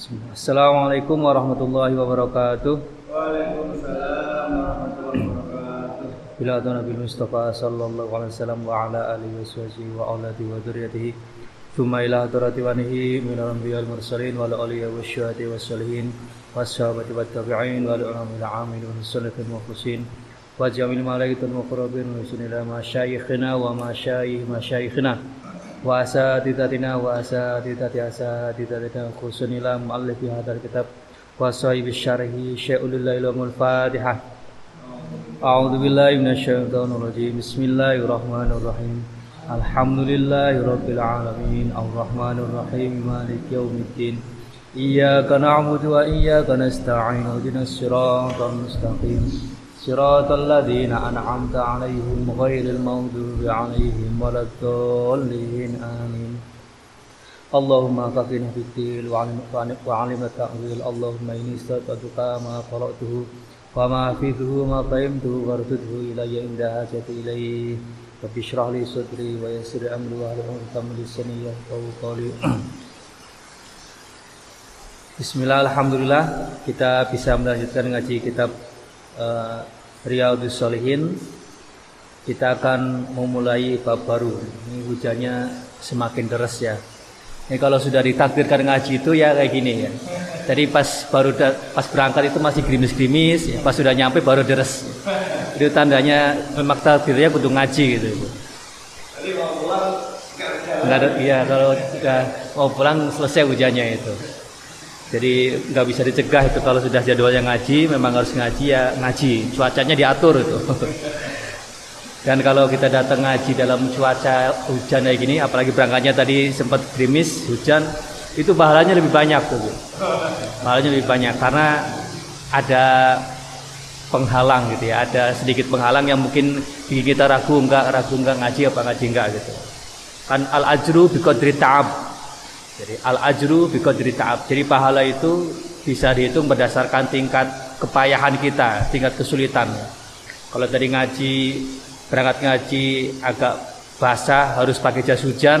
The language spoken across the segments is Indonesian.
Assalamualaikum warahmatullahi wabarakatuh. Waalaikumsalam warahmatullahi wabarakatuh. Bila atu Nabi Mustafa sallallahu alaihi wasallam wa ala alihi wa sahbihi wa auladi wa dzurriyyatihi. Thumma ila hadrati wanihi min al-anbiya wal mursalin wal awliya wasyuhada was salihin wassahabati wat tabi'in wal ulama al amin wa salatin wa husin wa jamil malaikatul muqarrabin wa sunila masyayikhina wa masyayikh masyayikhina wa asatidatina wa asatidati asatidatina khusun ila muallifi hadal kitab. Wa sahibi syarhi syai'ul ilmul fatihah A'udzu billahi minasyaitonir rajim. Bismillahirrahmanirrahim. Alhamdulillahi rabbil alamin. Arrahmanir rahim maliki yaumiddin Iyyaka na'budu wa iyyaka nasta'in. Ihdinas siratal mustaqim صراط الذين أنعمت عليهم غير المغضوب عليهم ولا الضالين آمين اللهم فقنا في الدين وعلم التأويل اللهم إني استودعتك ما قرأته وما حفظه ما فهمته وارشده إلي عند حاجتي إليه رب اشرح لي صدري ويسر أمري واحلل عقدة من لساني يفقهوا قولي Bismillah, Alhamdulillah kita bisa melanjutkan ngaji kitab uh, Riyadus Solihin kita akan memulai bab baru. Ini hujannya semakin deras ya. Ini kalau sudah ditakdirkan ngaji itu ya kayak gini ya. Jadi pas baru pas berangkat itu masih gerimis-gerimis ya. pas sudah nyampe baru deras. Itu tandanya memang takdirnya kudu ngaji gitu. Jadi mau pulang nggak ada iya kalau sudah mau pulang selesai hujannya itu jadi nggak bisa dicegah itu. Kalau sudah jadwalnya ngaji memang harus ngaji ya ngaji. Cuacanya diatur itu. Dan kalau kita datang ngaji dalam cuaca hujan kayak gini apalagi berangkatnya tadi sempat gerimis hujan itu pahalanya lebih banyak tuh pahalanya lebih banyak karena ada penghalang gitu ya. Ada sedikit penghalang yang mungkin bikin kita ragu enggak ragu enggak ngaji apa ngaji enggak gitu. Kan al ajru biqadri ta'ab jadi al ajru biqadri ta'ab. Jadi pahala itu bisa dihitung berdasarkan tingkat kepayahan kita, tingkat kesulitan. Kalau tadi ngaji berangkat ngaji agak basah harus pakai jas hujan,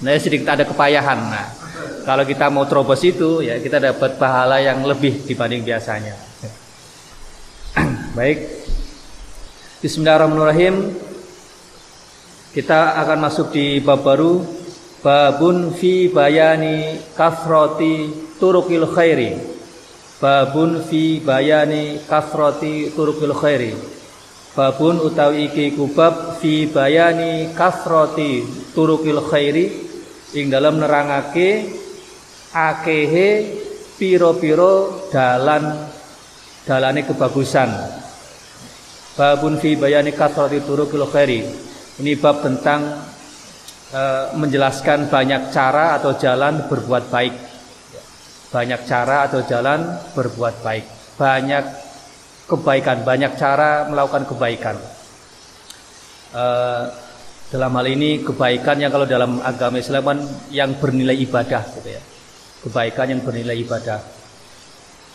nah sedikit ada kepayahan. Nah, kalau kita mau terobos itu ya kita dapat pahala yang lebih dibanding biasanya. Baik. Bismillahirrahmanirrahim. Kita akan masuk di bab baru Babun fi bayani kafroti turukil khairi. Babun fi bayani kafroti turukil khairi. Babun utawi iki kubab fi bayani kafroti turukil khairi. Ing dalam nerangake akehe piro-piro dalan dalane kebagusan. Babun fi bayani kafroti turukil khairi. Ini bab tentang menjelaskan banyak cara atau jalan berbuat baik. Banyak cara atau jalan berbuat baik. Banyak kebaikan, banyak cara melakukan kebaikan. dalam hal ini kebaikan yang kalau dalam agama Islam kan yang bernilai ibadah gitu ya. Kebaikan yang bernilai ibadah.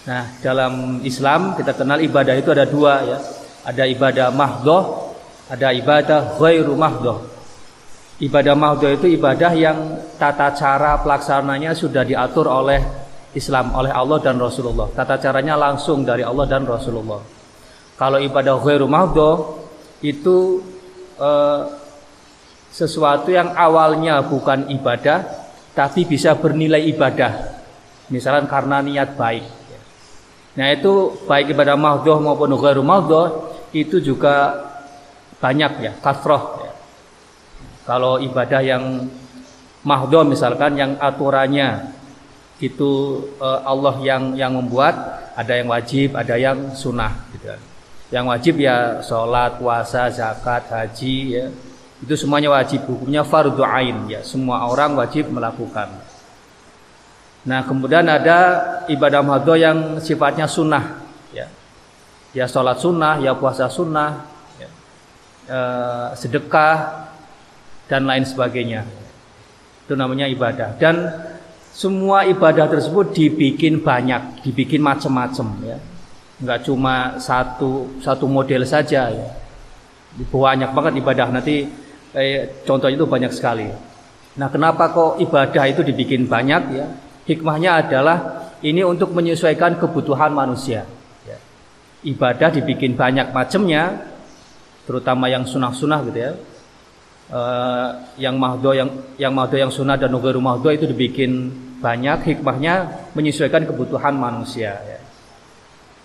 Nah, dalam Islam kita kenal ibadah itu ada dua ya. Ada ibadah mahdoh, ada ibadah ghairu mahdoh. Ibadah mahdoh itu ibadah yang tata cara pelaksananya sudah diatur oleh Islam, oleh Allah dan Rasulullah. Tata caranya langsung dari Allah dan Rasulullah. Kalau ibadah ghairu mahdoh itu eh, sesuatu yang awalnya bukan ibadah tapi bisa bernilai ibadah. Misalkan karena niat baik. Nah itu baik ibadah mahdoh maupun ghairu mahdoh itu juga banyak ya, kafroh kalau ibadah yang mahdoh misalkan yang aturannya itu uh, Allah yang yang membuat, ada yang wajib, ada yang sunnah gitu. Yang wajib ya sholat, puasa, zakat, haji ya. Itu semuanya wajib, hukumnya fardu ain ya. Semua orang wajib melakukan. Nah, kemudian ada ibadah mahdoh yang sifatnya sunnah ya. Ya sholat sunnah, ya puasa sunnah, ya. E, sedekah, dan lain sebagainya. Itu namanya ibadah. Dan semua ibadah tersebut dibikin banyak, dibikin macam-macam ya. Enggak cuma satu satu model saja ya. Banyak banget ibadah nanti eh, contohnya itu banyak sekali. Nah, kenapa kok ibadah itu dibikin banyak ya? Hikmahnya adalah ini untuk menyesuaikan kebutuhan manusia. Ya. Ibadah dibikin banyak macamnya, terutama yang sunah-sunah gitu ya. Uh, yang mahdo yang yang mahdo yang sunah dan nugeru mahdo itu dibikin banyak hikmahnya menyesuaikan kebutuhan manusia ya.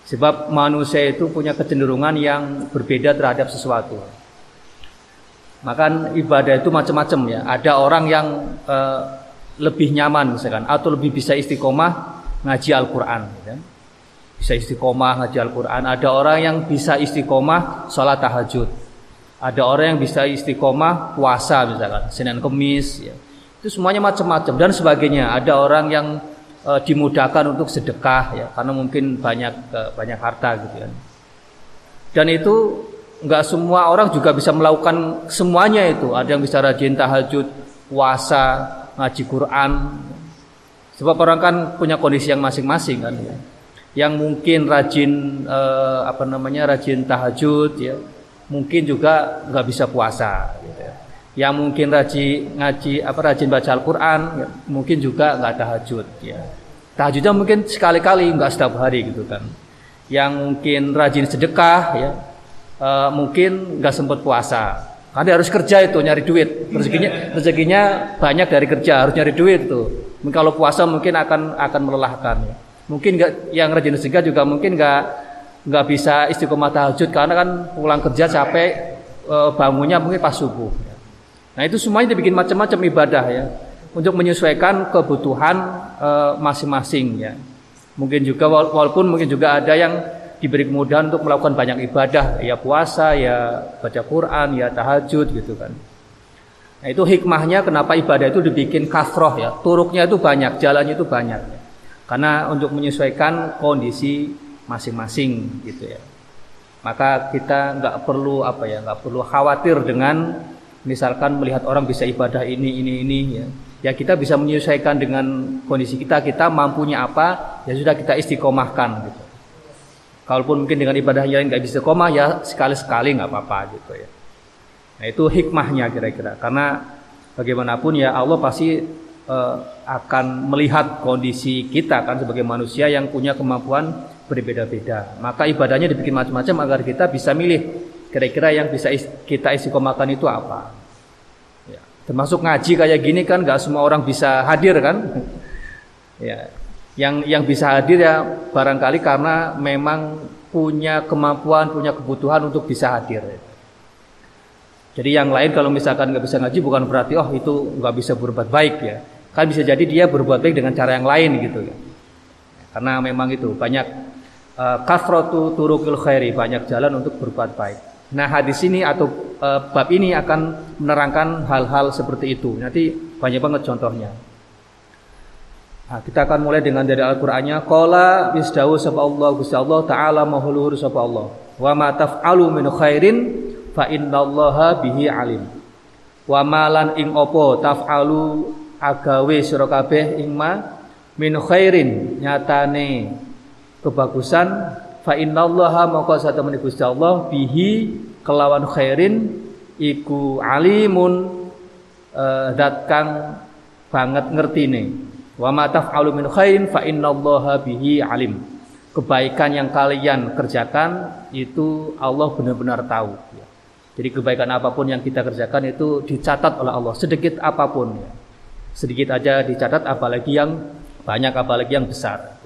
Sebab manusia itu punya kecenderungan yang berbeda terhadap sesuatu. Maka ibadah itu macam-macam ya. Ada orang yang uh, lebih nyaman misalkan atau lebih bisa istiqomah ngaji Al-Qur'an ya. Bisa istiqomah ngaji Al-Qur'an. Ada orang yang bisa istiqomah sholat tahajud. Ada orang yang bisa istiqomah puasa misalkan Senin Kemis ya. Itu semuanya macam-macam dan sebagainya. Ada orang yang uh, dimudahkan untuk sedekah ya karena mungkin banyak uh, banyak harta gitu kan. Dan itu nggak semua orang juga bisa melakukan semuanya itu. Ada yang bisa rajin tahajud, puasa, ngaji Quran. Sebab orang kan punya kondisi yang masing-masing kan ya. Yang mungkin rajin eh, apa namanya rajin tahajud ya, mungkin juga nggak bisa puasa gitu ya. Yang mungkin rajin ngaji apa rajin baca Al-Qur'an ya, mungkin juga nggak tahajud ya. Tahajudnya mungkin sekali-kali nggak setiap hari gitu kan. Yang mungkin rajin sedekah ya, uh, mungkin nggak sempat puasa karena dia harus kerja itu nyari duit rezekinya rezekinya banyak dari kerja harus nyari duit tuh kalau puasa mungkin akan akan melelahkan ya. mungkin nggak yang rajin sedekah juga mungkin nggak nggak bisa istiqomah tahajud karena kan pulang kerja capek uh, bangunnya mungkin pas subuh nah itu semuanya dibikin macam-macam ibadah ya untuk menyesuaikan kebutuhan eh, masing-masing ya mungkin juga walaupun mungkin juga ada yang diberi kemudahan untuk melakukan banyak ibadah, ya puasa, ya baca Quran, ya tahajud gitu kan. Nah itu hikmahnya kenapa ibadah itu dibikin kasroh ya, turuknya itu banyak, jalannya itu banyak. Karena untuk menyesuaikan kondisi masing-masing gitu ya. Maka kita nggak perlu apa ya, nggak perlu khawatir dengan misalkan melihat orang bisa ibadah ini, ini, ini ya. Ya kita bisa menyesuaikan dengan kondisi kita, kita mampunya apa, ya sudah kita istiqomahkan gitu. Kalaupun mungkin dengan ibadah yang nggak bisa koma ya sekali-sekali nggak apa-apa gitu ya. Nah itu hikmahnya kira-kira karena bagaimanapun ya Allah pasti uh, akan melihat kondisi kita kan sebagai manusia yang punya kemampuan berbeda-beda. Maka ibadahnya dibikin macam-macam agar kita bisa milih kira-kira yang bisa kita istiqomahkan itu apa. Ya. Termasuk ngaji kayak gini kan nggak semua orang bisa hadir kan. ya, yang yang bisa hadir ya barangkali karena memang punya kemampuan, punya kebutuhan untuk bisa hadir. Jadi yang lain kalau misalkan nggak bisa ngaji bukan berarti oh itu nggak bisa berbuat baik ya. Kan bisa jadi dia berbuat baik dengan cara yang lain gitu ya. Karena memang itu banyak uh, kafratu turukil khairi, banyak jalan untuk berbuat baik. Nah hadis ini atau uh, bab ini akan menerangkan hal-hal seperti itu. Nanti banyak banget contohnya. Nah, kita akan mulai dengan dari Al-Qur'annya qala bisdawu sapa Allah Gusti Allah taala mahuluhur sapa Allah wa ma taf'alu min khairin fa innallaha bihi alim wa malan ing opo taf'alu agawe sira kabeh ing ma min khairin nyatane kebagusan fa innallaha maka satemene Gusti Allah bihi kelawan khairin iku alimun uh, dat kang banget ngertine Wa ma taf'alu min khairin fa innallaha bihi alim. Kebaikan yang kalian kerjakan itu Allah benar-benar tahu. Jadi kebaikan apa pun yang kita kerjakan itu dicatat oleh Allah sedikit apa pun. Ya. Sedikit aja dicatat apalagi yang banyak apalagi yang besar.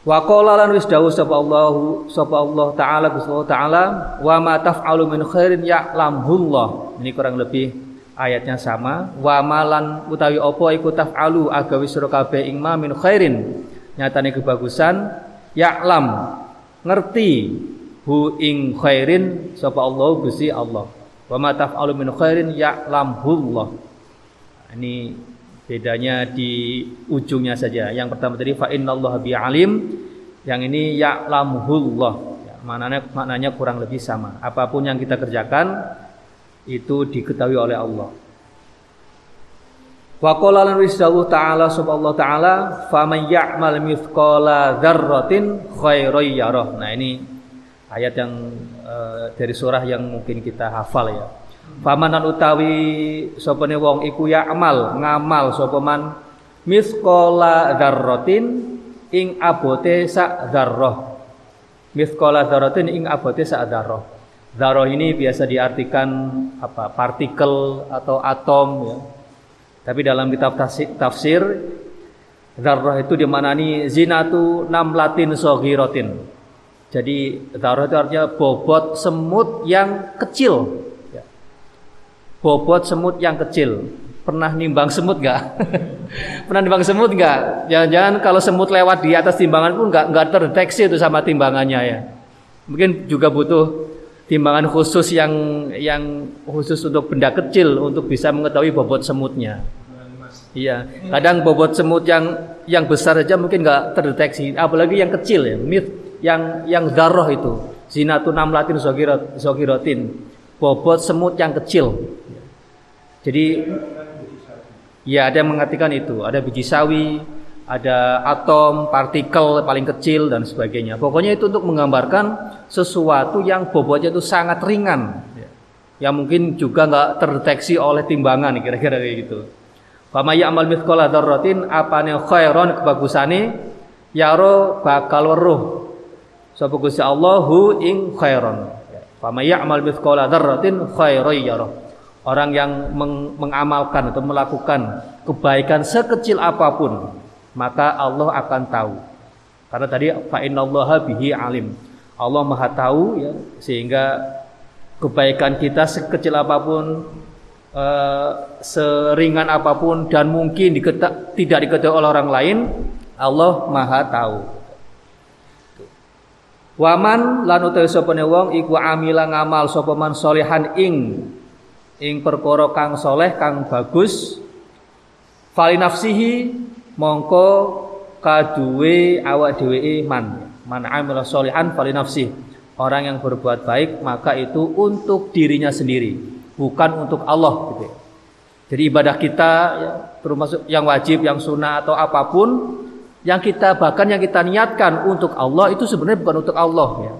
Wa qala lan wis dawuh sapa Allah sapa Allah taala Gusti Allah taala wa ma taf'alu min khairin ya'lamullah. Ini kurang lebih ayatnya sama. Wa malan utawi opo iku taf'alu agawi sira kabeh ing ma min khairin? Nyatane kebagusan ya'lam ngerti hu ing khairin sapa Allah Gusti Allah. Wa ma taf'alu min khairin ya'lamhullah. Ini bedanya di ujungnya saja yang pertama tadi fa innallaha bi alim yang ini ya'lamhullah ya, maknanya maknanya kurang lebih sama apa pun yang kita kerjakan itu diketahui oleh Allah. Wa qala lan wisdawu ta'ala subhanallah ta'ala faman ya'mal mithqala dzarratin khairan yarah. Nah ini ayat yang uh, dari surah yang mungkin kita hafal ya. Famanan utawi sopane wong iku ya'mal ngamal sapa man Mithqala dzarratin ing abote sak dzarrah. Mithqala dzarratin ing abote sak dzarrah. Dzarrah ini biasa diartikan apa? partikel atau atom ya. Tapi dalam kitab tafsir dzarrah itu dimanani zinatu namlatin sogirotin. Jadi dzarrah itu artinya bobot semut yang kecil. Bobot semut yang kecil. Pernah nimbang semut nggak? Pernah nimbang semut nggak? Jangan-jangan kalau semut lewat di atas timbangan pun nggak nggak terdeteksi itu sama timbangannya ya. Mungkin juga butuh timbangan khusus yang yang khusus untuk benda kecil untuk bisa mengetahui bobot semutnya. Iya, kadang bobot semut yang yang besar saja mungkin nggak terdeteksi, apalagi yang kecil ya, mit yang yang darah itu, zinatun zogirot, zogirotin, bobot semut yang kecil. Jadi, ya ada yang mengatakan itu, ada biji sawi, ada atom, partikel paling kecil dan sebagainya. Pokoknya itu untuk menggambarkan sesuatu yang bobotnya itu sangat ringan, ya. yang mungkin juga nggak terdeteksi oleh timbangan, kira-kira kayak gitu. Fama ya'mal mithqala dzarratin apane khairon kebagusane yaro bakal weruh sapa Gusti Allah ing khairon. Fama ya'mal mithqala dzarratin khairan yaro. Orang yang meng mengamalkan atau melakukan kebaikan sekecil apa pun, maka Allah akan tahu. Karena tadi fa innallaha bihi alim. Allah Maha tahu ya sehingga kebaikan kita sekecil apa pun uh, seringan apa pun dan mungkin diketa, tidak diketahui oleh orang lain, Allah Maha tahu. Waman lan utawi sapane wong iku amila ngamal sapa man solehan ing ing perkara kang soleh kang bagus fali nafsihi mongko kaduwe awak dheweke man man amila solehan fali nafsi orang yang berbuat baik maka itu untuk dirinya sendiri bukan untuk Allah gitu. Jadi ibadah kita ya, termasuk yang wajib, yang sunnah atau apa pun yang kita bahkan yang kita niatkan untuk Allah itu sebenarnya bukan untuk Allah ya.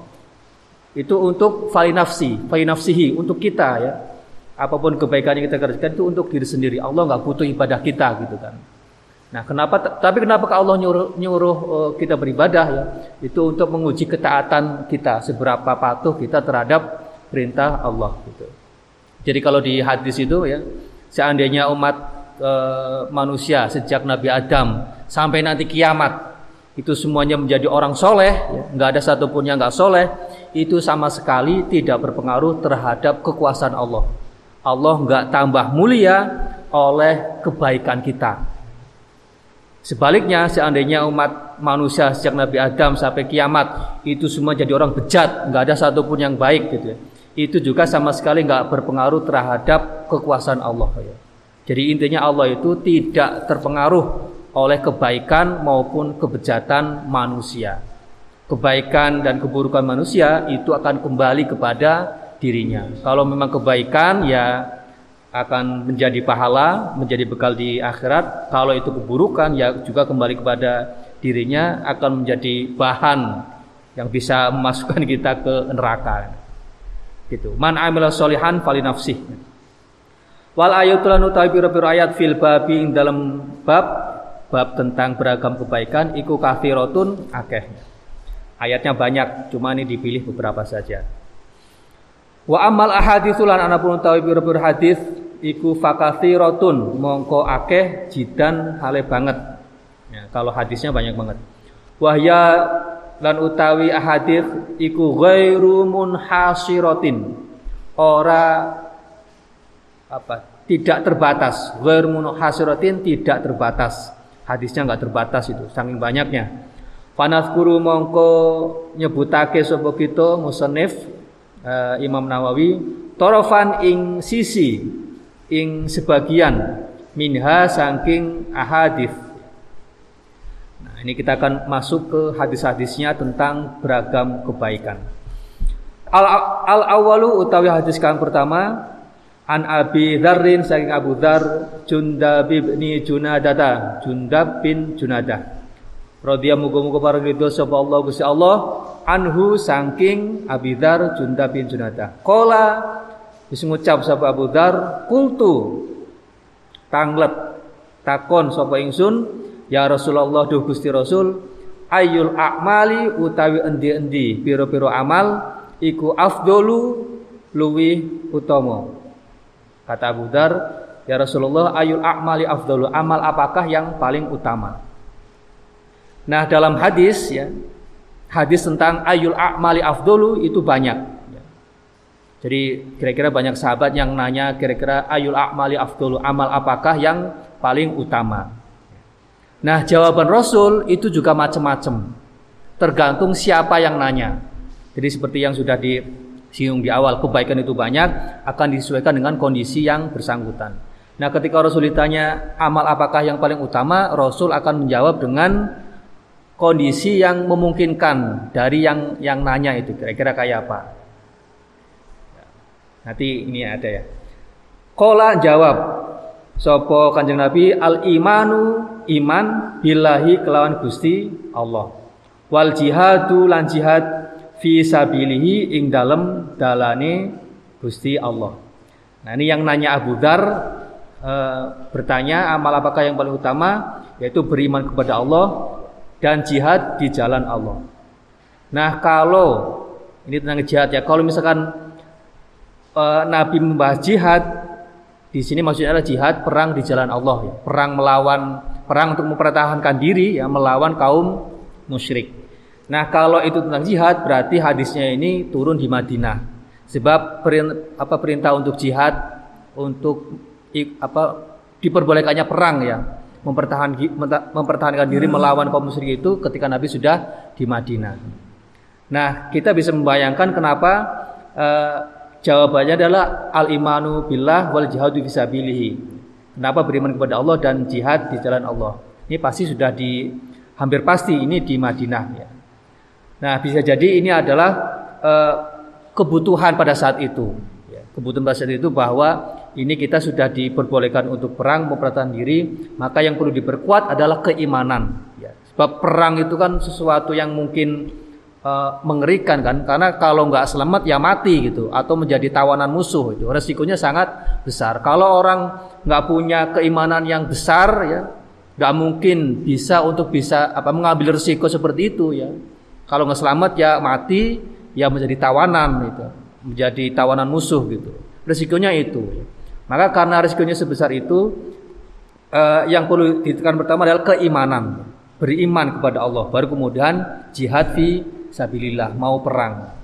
Itu untuk fali nafsi, fali nafsihi untuk kita ya. Apa pun kebaikan yang kita kerjakan itu untuk diri sendiri. Allah nggak butuh ibadah kita gitu kan. Nah, kenapa tapi kenapa Allah nyuruh nyuruh uh, kita beribadah ya? Itu untuk menguji ketaatan kita, seberapa patuh kita terhadap perintah Allah gitu. Jadi kalau di hadis itu ya, seandainya umat e, manusia sejak Nabi Adam sampai nanti kiamat itu semuanya menjadi orang soleh, ya, nggak ada satupun yang nggak soleh, itu sama sekali tidak berpengaruh terhadap kekuasaan Allah. Allah nggak tambah mulia oleh kebaikan kita. Sebaliknya, seandainya umat manusia sejak Nabi Adam sampai kiamat itu semua jadi orang bejat, nggak ada satupun yang baik gitu ya itu juga sama sekali nggak berpengaruh terhadap kekuasaan Allah ya. Jadi intinya Allah itu tidak terpengaruh oleh kebaikan maupun kebejatan manusia. Kebaikan dan keburukan manusia itu akan kembali kepada dirinya. Kalau memang kebaikan ya akan menjadi pahala, menjadi bekal di akhirat. Kalau itu keburukan ya juga kembali kepada dirinya akan menjadi bahan yang bisa memasukkan kita ke neraka. Gitu. Man amila solihan fali nafsih. Wal ayatul utawi pira-pira ayat fil babi dalam bab bab tentang beragam kebaikan iku kafiratun akeh. Ayatnya banyak, cuma ini dipilih beberapa saja. Wa amal ahaditsul lan ana pun utawi pira-pira hadis iku fakathiratun mongko akeh jidan hale banget. Ya, kalau hadisnya banyak banget. Wahya lan utawi ahadits iku ghairu munhasiratin ora apa tidak terbatas ghairu munhasiratin tidak terbatas hadisnya enggak terbatas itu saking banyaknya guru mongko nyebutake sapa kita musannif uh, Imam Nawawi torofan ing sisi ing sebagian minha saking ahadits ini kita akan masuk ke hadis-hadisnya tentang beragam kebaikan. Al, al awalu utawi hadis kang pertama an Abi Dzarrin saking Abu Dzar Jundab bin Junadata. Jundab bin Junadah radhiyallahu muga-muga para ridho sapa Allah Gusti Allah. Anhu saking Abi Dzar Jundab bin Junadah qala wis ngucap sapa Abu Dzar kultu tanglet takon sapa ingsun ya Rasulullah duh Gusti Rasul ayul a'mali utawi endi-endi piro-piro amal iku afdolu luwi utama. Kata Abu Dar ya Rasulullah ayul a'mali afdolu amal apakah yang paling utama nah dalam hadis ya hadis tentang ayul a'mali afdolu itu banyak jadi kira-kira banyak sahabat yang nanya kira-kira ayul a'mali afdolu amal apakah yang paling utama. Nah, jawaban Rasul itu juga macam-macam. Tergantung siapa yang nanya. Jadi seperti yang sudah disinggung di awal, kebaikan itu banyak akan disesuaikan dengan kondisi yang bersangkutan. Nah, ketika Rasul ditanya amal apakah yang paling utama, Rasul akan menjawab dengan kondisi yang memungkinkan dari yang yang nanya itu kira-kira kayak apa. Nanti ini ada ya. Kola jawab Sopo kanjeng Nabi al imanu iman billahi kelawan Gusti Allah. Wal jihadu lan jihad fi sabilihi ing dalem dalane Gusti Allah. Nah ini yang nanya Abu Dar e, bertanya amal apakah yang paling utama yaitu beriman kepada Allah dan jihad di jalan Allah. Nah kalau ini tentang jihad ya kalau misalkan uh, Nabi membahas jihad di sini maksudnya adalah jihad perang di jalan Allah ya. perang melawan perang untuk mempertahankan diri ya melawan kaum musyrik. Nah, kalau itu tentang jihad berarti hadisnya ini turun di Madinah. Sebab perintah, apa perintah untuk jihad untuk apa diperbolehkannya perang ya, mempertahankan mempertahankan diri melawan kaum musyrik itu ketika Nabi sudah di Madinah. Nah, kita bisa membayangkan kenapa uh, Jawabannya adalah al-imanu billah wal jihadu fisabilihi. Kenapa beriman kepada Allah dan jihad di jalan Allah? Ini pasti sudah di hampir pasti ini di Madinah ya. Nah, bisa jadi ini adalah uh, kebutuhan pada saat itu. Ya, kebutuhan pada saat itu bahwa ini kita sudah diperbolehkan untuk perang mempertahankan diri, maka yang perlu diperkuat adalah keimanan. Ya. Sebab perang itu kan sesuatu yang mungkin uh, mengerikan kan. Karena kalau nggak selamat ya mati gitu. Atau menjadi tawanan musuh itu. Resikonya sangat besar. Kalau orang nggak punya keimanan yang besar ya nggak mungkin bisa untuk bisa apa mengambil resiko seperti itu ya. Kalau nggak selamat ya mati ya menjadi tawanan itu menjadi tawanan musuh gitu. Resikonya itu. Maka karena resikonya sebesar itu uh, yang perlu ditekan pertama adalah keimanan beriman kepada Allah baru kemudian jihad fi sabilillah, mau perang.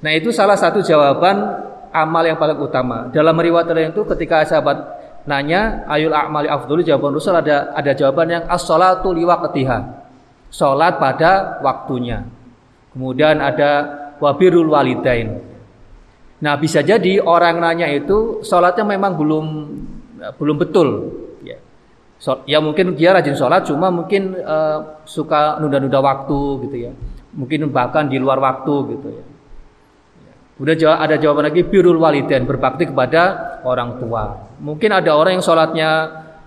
Nah, itu salah satu jawaban amal yang paling utama. Dalam riwayat lain itu ketika sahabat nanya ayul a'mali afdhulu jawaban Rasul ada ada jawaban yang as-salatu liwaqtiha. Salat pada waktunya. Kemudian ada wabirul walidain. Nah, bisa jadi orang nanya itu salatnya memang belum belum betul ya. So, ya mungkin dia rajin sholat cuma mungkin uh, suka nunda-nunda waktu gitu ya mungkin bahkan di luar waktu gitu ya. Udah ada jawaban lagi birul waliden berbakti kepada orang tua. Mungkin ada orang yang sholatnya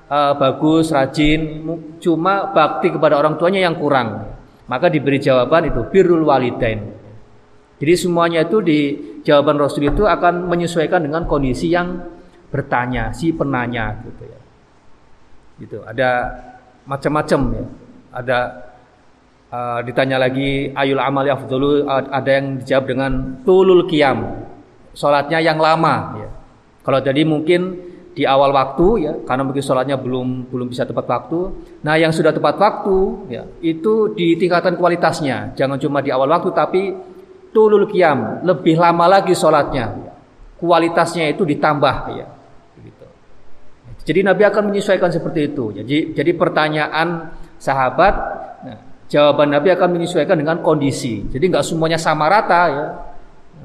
uh, bagus, rajin, cuma bakti kepada orang tuanya yang kurang. Maka diberi jawaban itu birul waliden. Jadi semuanya itu di jawaban Rasul itu akan menyesuaikan dengan kondisi yang bertanya si penanya gitu ya. Gitu. Ada macam-macam ya. Ada uh, ditanya lagi ayul amali afdolu uh, ada yang dijawab dengan tulul kiam sholatnya yang lama ya. kalau tadi mungkin di awal waktu ya karena mungkin sholatnya belum belum bisa tepat waktu nah yang sudah tepat waktu ya itu di tingkatan kualitasnya jangan cuma di awal waktu tapi tulul kiam lebih lama lagi sholatnya kualitasnya itu ditambah ya gitu. jadi Nabi akan menyesuaikan seperti itu jadi jadi pertanyaan sahabat nah, jawaban Nabi akan menyesuaikan dengan kondisi. Jadi nggak semuanya sama rata ya.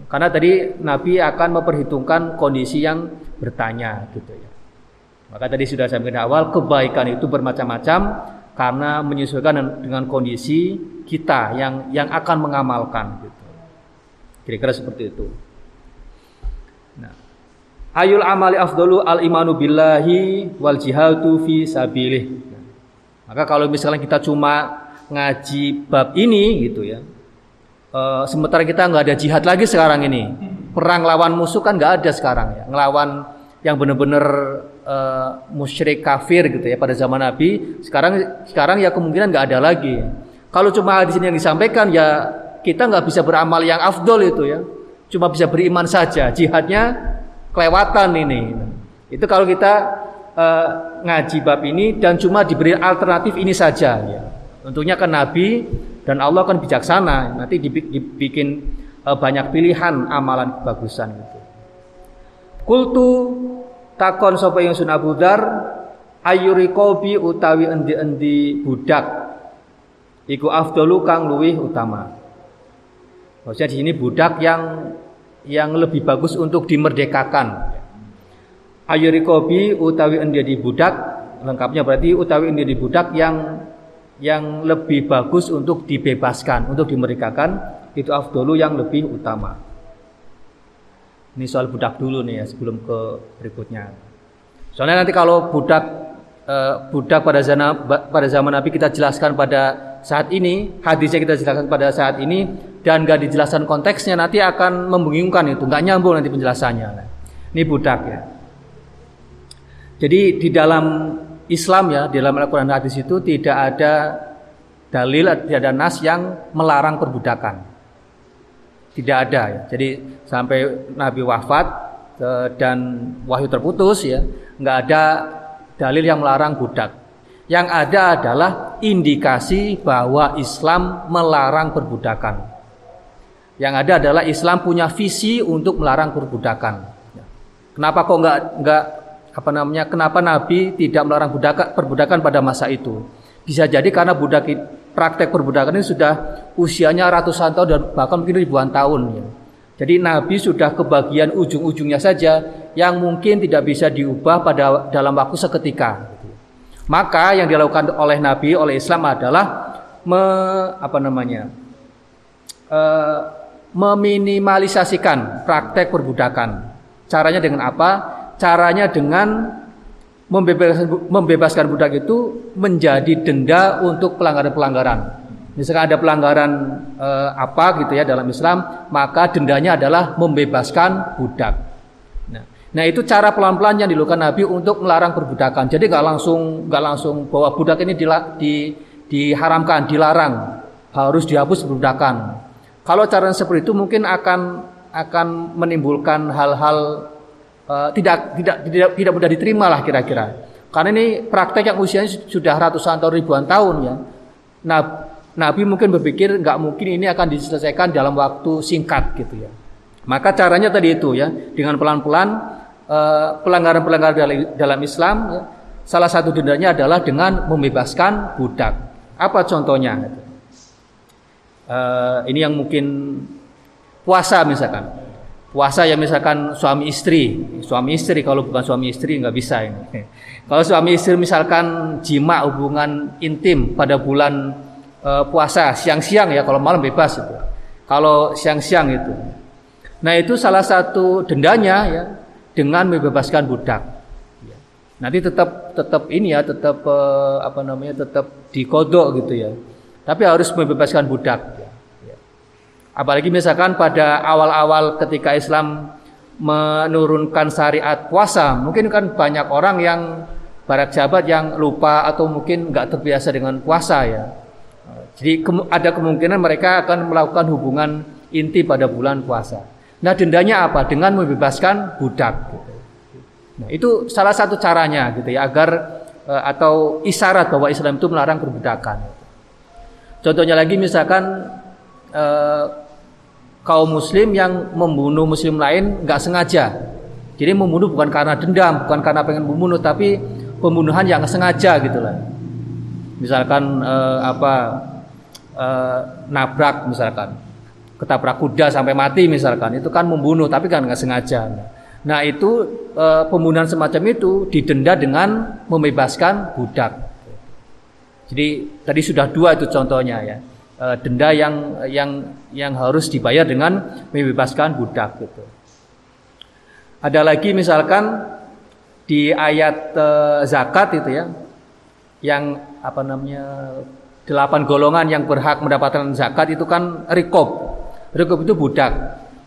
Karena tadi Nabi akan memperhitungkan kondisi yang bertanya gitu ya. Maka tadi sudah saya bilang awal kebaikan itu bermacam-macam karena menyesuaikan dengan kondisi kita yang yang akan mengamalkan gitu. Kira-kira seperti itu. Nah, ayul amali afdalu al imanu billahi wal jihadu fi sabilih. Maka kalau misalnya kita cuma ngaji bab ini gitu ya. E, sementara kita nggak ada jihad lagi sekarang ini. Perang lawan musuh kan nggak ada sekarang ya. Ngelawan yang benar-benar e, musyrik kafir gitu ya pada zaman Nabi. Sekarang sekarang ya kemungkinan nggak ada lagi. Kalau cuma di sini yang disampaikan ya kita nggak bisa beramal yang afdol itu ya. Cuma bisa beriman saja. Jihadnya kelewatan ini. Itu kalau kita uh, ngaji bab ini dan cuma diberi alternatif ini saja ya. Tentunya kan Nabi dan Allah kan bijaksana. Nanti dibikin uh, banyak pilihan amalan kebagusan gitu. Kultu takon sapa yang sun Abu Dar ayurikobi utawi endi-endi budak iku afdalu kang luwih utama. Maksudnya di sini budak yang yang lebih bagus untuk dimerdekakan. Ayurikobi utawi endi di budak lengkapnya berarti utawi endi di budak yang yang lebih bagus untuk dibebaskan, untuk dimerdekakan itu afdalu yang lebih utama. Ini soal budak dulu nih ya sebelum ke berikutnya. Soalnya nanti kalau budak eh, budak pada zaman pada zaman Nabi kita jelaskan pada saat ini, hadisnya kita jelaskan pada saat ini dan gak dijelaskan konteksnya nanti akan membingungkan itu, nggak nyambung nanti penjelasannya. Ini budak ya. Jadi di dalam Islam ya, di dalam Al-Quran hadis itu tidak ada dalil, tidak ada nas yang melarang perbudakan. Tidak ada ya. Jadi sampai Nabi wafat eh, dan wahyu terputus ya, nggak ada dalil yang melarang budak. Yang ada adalah indikasi bahwa Islam melarang perbudakan. Yang ada adalah Islam punya visi untuk melarang perbudakan. Kenapa kok nggak nggak apa namanya? Kenapa Nabi tidak melarang budak, perbudakan pada masa itu? Bisa jadi karena budak praktek perbudakan ini sudah usianya ratusan tahun dan bahkan mungkin ribuan tahun. Ya. Jadi Nabi sudah kebagian ujung-ujungnya saja yang mungkin tidak bisa diubah pada dalam waktu seketika. Maka yang dilakukan oleh Nabi, oleh Islam adalah me, apa namanya, e, meminimalisasikan praktek perbudakan. Caranya dengan apa? Caranya dengan membebaskan, membebaskan budak itu menjadi denda untuk pelanggaran-pelanggaran. Misalkan ada pelanggaran e, apa gitu ya dalam Islam, maka dendanya adalah membebaskan budak. Nah itu cara pelan-pelan yang dilakukan Nabi untuk melarang perbudakan. Jadi nggak langsung nggak langsung bahwa budak ini di, di, diharamkan, dilarang, harus dihapus perbudakan. Kalau cara seperti itu mungkin akan akan menimbulkan hal-hal uh, tidak tidak tidak tidak mudah diterima lah kira-kira. Karena ini praktek yang usianya sudah ratusan atau ribuan tahun ya. Nah, Nabi mungkin berpikir nggak mungkin ini akan diselesaikan dalam waktu singkat gitu ya. Maka caranya tadi itu ya, dengan pelan-pelan Eh, pelanggaran-pelanggaran dalam Islam ya, salah satu dendanya adalah dengan membebaskan budak. Apa contohnya? Uh, ini yang mungkin puasa misalkan. Puasa ya misalkan suami istri, suami istri kalau bukan suami istri nggak bisa ini. Kalau suami istri misalkan jima hubungan intim pada bulan uh, puasa siang-siang ya, kalau malam bebas itu. Kalau siang-siang itu. Nah itu salah satu dendanya ya dengan membebaskan budak. Ya. Nanti tetap tetap ini ya, tetap eh, apa namanya, tetap dikodok gitu ya. Tapi harus membebaskan budak. Apalagi misalkan pada awal-awal ketika Islam menurunkan syariat puasa, mungkin kan banyak orang yang barat jabat yang lupa atau mungkin nggak terbiasa dengan puasa ya. Jadi ada kemungkinan mereka akan melakukan hubungan inti pada bulan puasa. Nah dendanya apa? Dengan membebaskan budak. Gitu. Nah itu salah satu caranya gitu ya agar e, atau isyarat bahwa Islam itu melarang perbudakan. Contohnya lagi misalkan e, kaum Muslim yang membunuh Muslim lain nggak sengaja. Jadi membunuh bukan karena dendam, bukan karena pengen membunuh, tapi pembunuhan yang sengaja gitu lah. Misalkan e, apa e, nabrak misalkan ketabrak kuda sampai mati misalkan itu kan membunuh tapi kan nggak sengaja nah itu e, pembunuhan semacam itu didenda dengan membebaskan budak jadi tadi sudah dua itu contohnya ya denda yang yang yang harus dibayar dengan membebaskan budak gitu ada lagi misalkan di ayat e, zakat itu ya yang apa namanya delapan golongan yang berhak mendapatkan zakat itu kan rikob Rukub itu budak.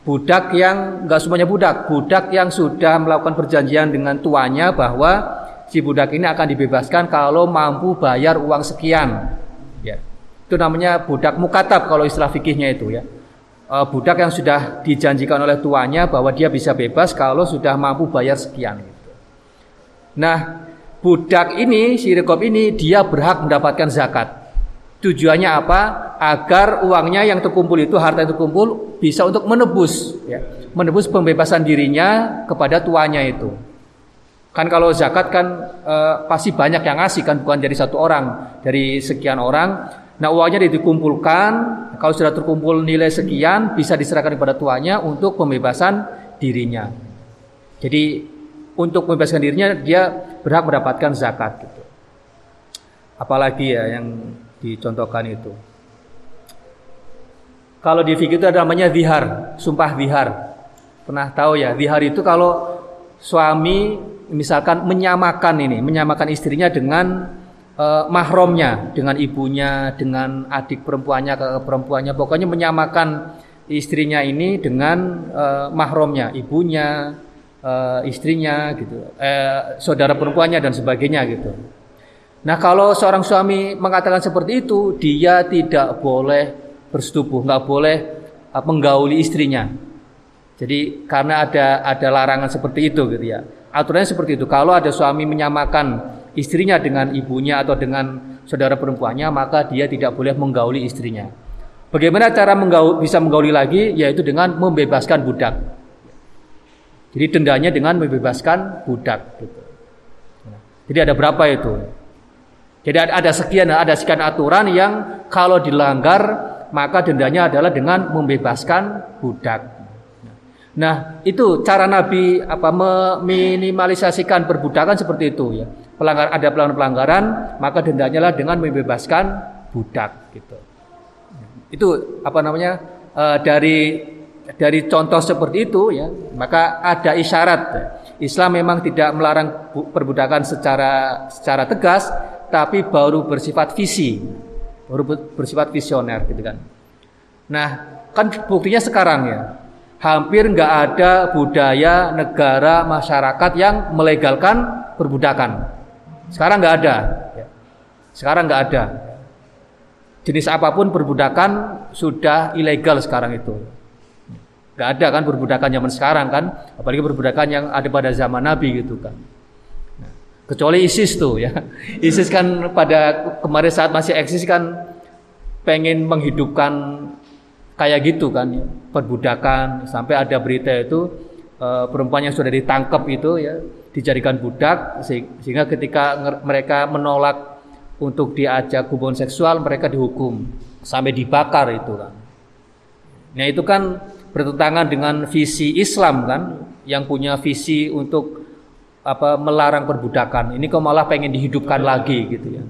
budak yang nggak semuanya budak, budak yang sudah melakukan perjanjian dengan tuannya bahwa si budak ini akan dibebaskan kalau mampu bayar uang sekian. Ya. Itu namanya budak mukatab kalau istilah fikihnya itu ya. E, budak yang sudah dijanjikan oleh tuannya bahwa dia bisa bebas kalau sudah mampu bayar sekian. Gitu. Nah, budak ini, si rekob ini dia berhak mendapatkan zakat. Tujuannya apa? Agar uangnya yang terkumpul itu harta yang terkumpul bisa untuk menebus, ya, menebus pembebasan dirinya kepada tuannya itu. Kan kalau zakat kan e, pasti banyak yang ngasih kan bukan dari satu orang, dari sekian orang. Nah uangnya dikumpulkan, kalau sudah terkumpul nilai sekian bisa diserahkan kepada tuannya untuk pembebasan dirinya. Jadi untuk membebaskan dirinya dia berhak mendapatkan zakat gitu. Apalagi ya yang dicontohkan itu. Kalau di fikih itu ada namanya zihar, sumpah zihar. Pernah tahu ya, zihar itu kalau suami misalkan menyamakan ini, menyamakan istrinya dengan e, mahromnya, dengan ibunya, dengan adik perempuannya, ke perempuannya, pokoknya menyamakan istrinya ini dengan e, mahromnya, ibunya, e, istrinya, gitu, e, saudara perempuannya dan sebagainya gitu. Nah kalau seorang suami mengatakan seperti itu, dia tidak boleh bersetubuh, nggak boleh menggauli istrinya. Jadi karena ada ada larangan seperti itu gitu ya. Aturannya seperti itu. Kalau ada suami menyamakan istrinya dengan ibunya atau dengan saudara perempuannya, maka dia tidak boleh menggauli istrinya. Bagaimana cara menggaul, bisa menggauli lagi? Yaitu dengan membebaskan budak. Jadi dendanya dengan membebaskan budak. Gitu. Jadi ada berapa itu? Jadi ada sekian, ada sekian aturan yang kalau dilanggar maka dendanya adalah dengan membebaskan budak. Nah, itu cara Nabi apa meminimalisasikan perbudakan seperti itu ya. Pelanggar ada pelanggaran-pelanggaran, maka dendanya lah dengan membebaskan budak gitu. Itu apa namanya? E, dari dari contoh seperti itu ya, maka ada isyarat. Islam memang tidak melarang perbudakan secara secara tegas, tapi baru bersifat visi, baru bersifat visioner gitu kan. Nah, kan buktinya sekarang ya hampir nggak ada budaya negara masyarakat yang melegalkan perbudakan. Sekarang nggak ada. Sekarang nggak ada. Jenis apa pun perbudakan sudah ilegal sekarang itu. Nggak ada kan perbudakan zaman sekarang kan, apalagi perbudakan yang ada pada zaman Nabi gitu kan. Kecuali ISIS tuh ya. ISIS kan pada kemarin saat masih eksis kan pengen menghidupkan kayak gitu kan perbudakan sampai ada berita itu e, perempuan yang sudah ditangkap itu ya dijadikan budak sehingga ketika mereka menolak untuk diajak hubungan seksual mereka dihukum sampai dibakar itu kan. Nah itu kan bertentangan dengan visi Islam kan yang punya visi untuk apa melarang perbudakan. Ini kok malah pengen dihidupkan lagi gitu ya.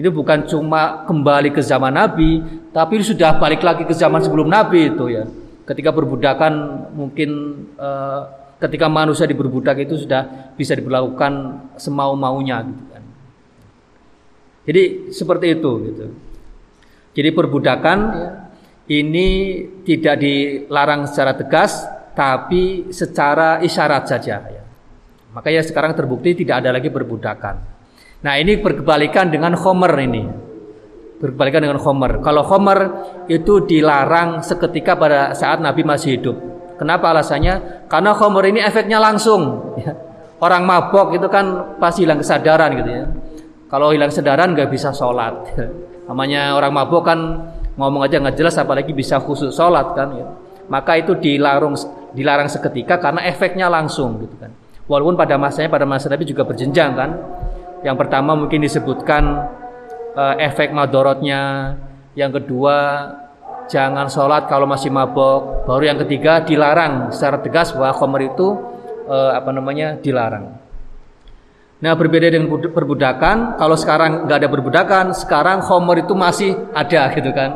Itu bukan cuma kembali ke zaman Nabi, tapi sudah balik lagi ke zaman sebelum Nabi itu ya. Ketika perbudakan mungkin uh, ketika manusia diperbudak itu sudah bisa diberlakukan semau-maunya gitu kan. Jadi seperti itu gitu. Jadi perbudakan ya, ini tidak dilarang secara tegas tapi secara isyarat saja ya. Makanya sekarang terbukti tidak ada lagi perbudakan. Nah ini berkebalikan dengan Homer ini. Berkebalikan dengan Homer. Kalau Homer itu dilarang seketika pada saat Nabi masih hidup. Kenapa alasannya? Karena Homer ini efeknya langsung. Ya. Orang mabok itu kan pasti hilang kesadaran gitu ya. Kalau hilang kesadaran nggak bisa sholat. Namanya orang mabok kan ngomong aja nggak jelas apalagi bisa khusus sholat kan. Ya. Maka itu dilarang dilarang seketika karena efeknya langsung gitu kan. Walaupun pada masanya pada masa Nabi juga berjenjang kan yang pertama mungkin disebutkan uh, efek madorotnya. Yang kedua jangan sholat kalau masih mabok. Baru yang ketiga dilarang secara tegas bahwa khomer itu uh, apa namanya dilarang. Nah berbeda dengan perbudakan, kalau sekarang nggak ada perbudakan, sekarang khomer itu masih ada gitu kan.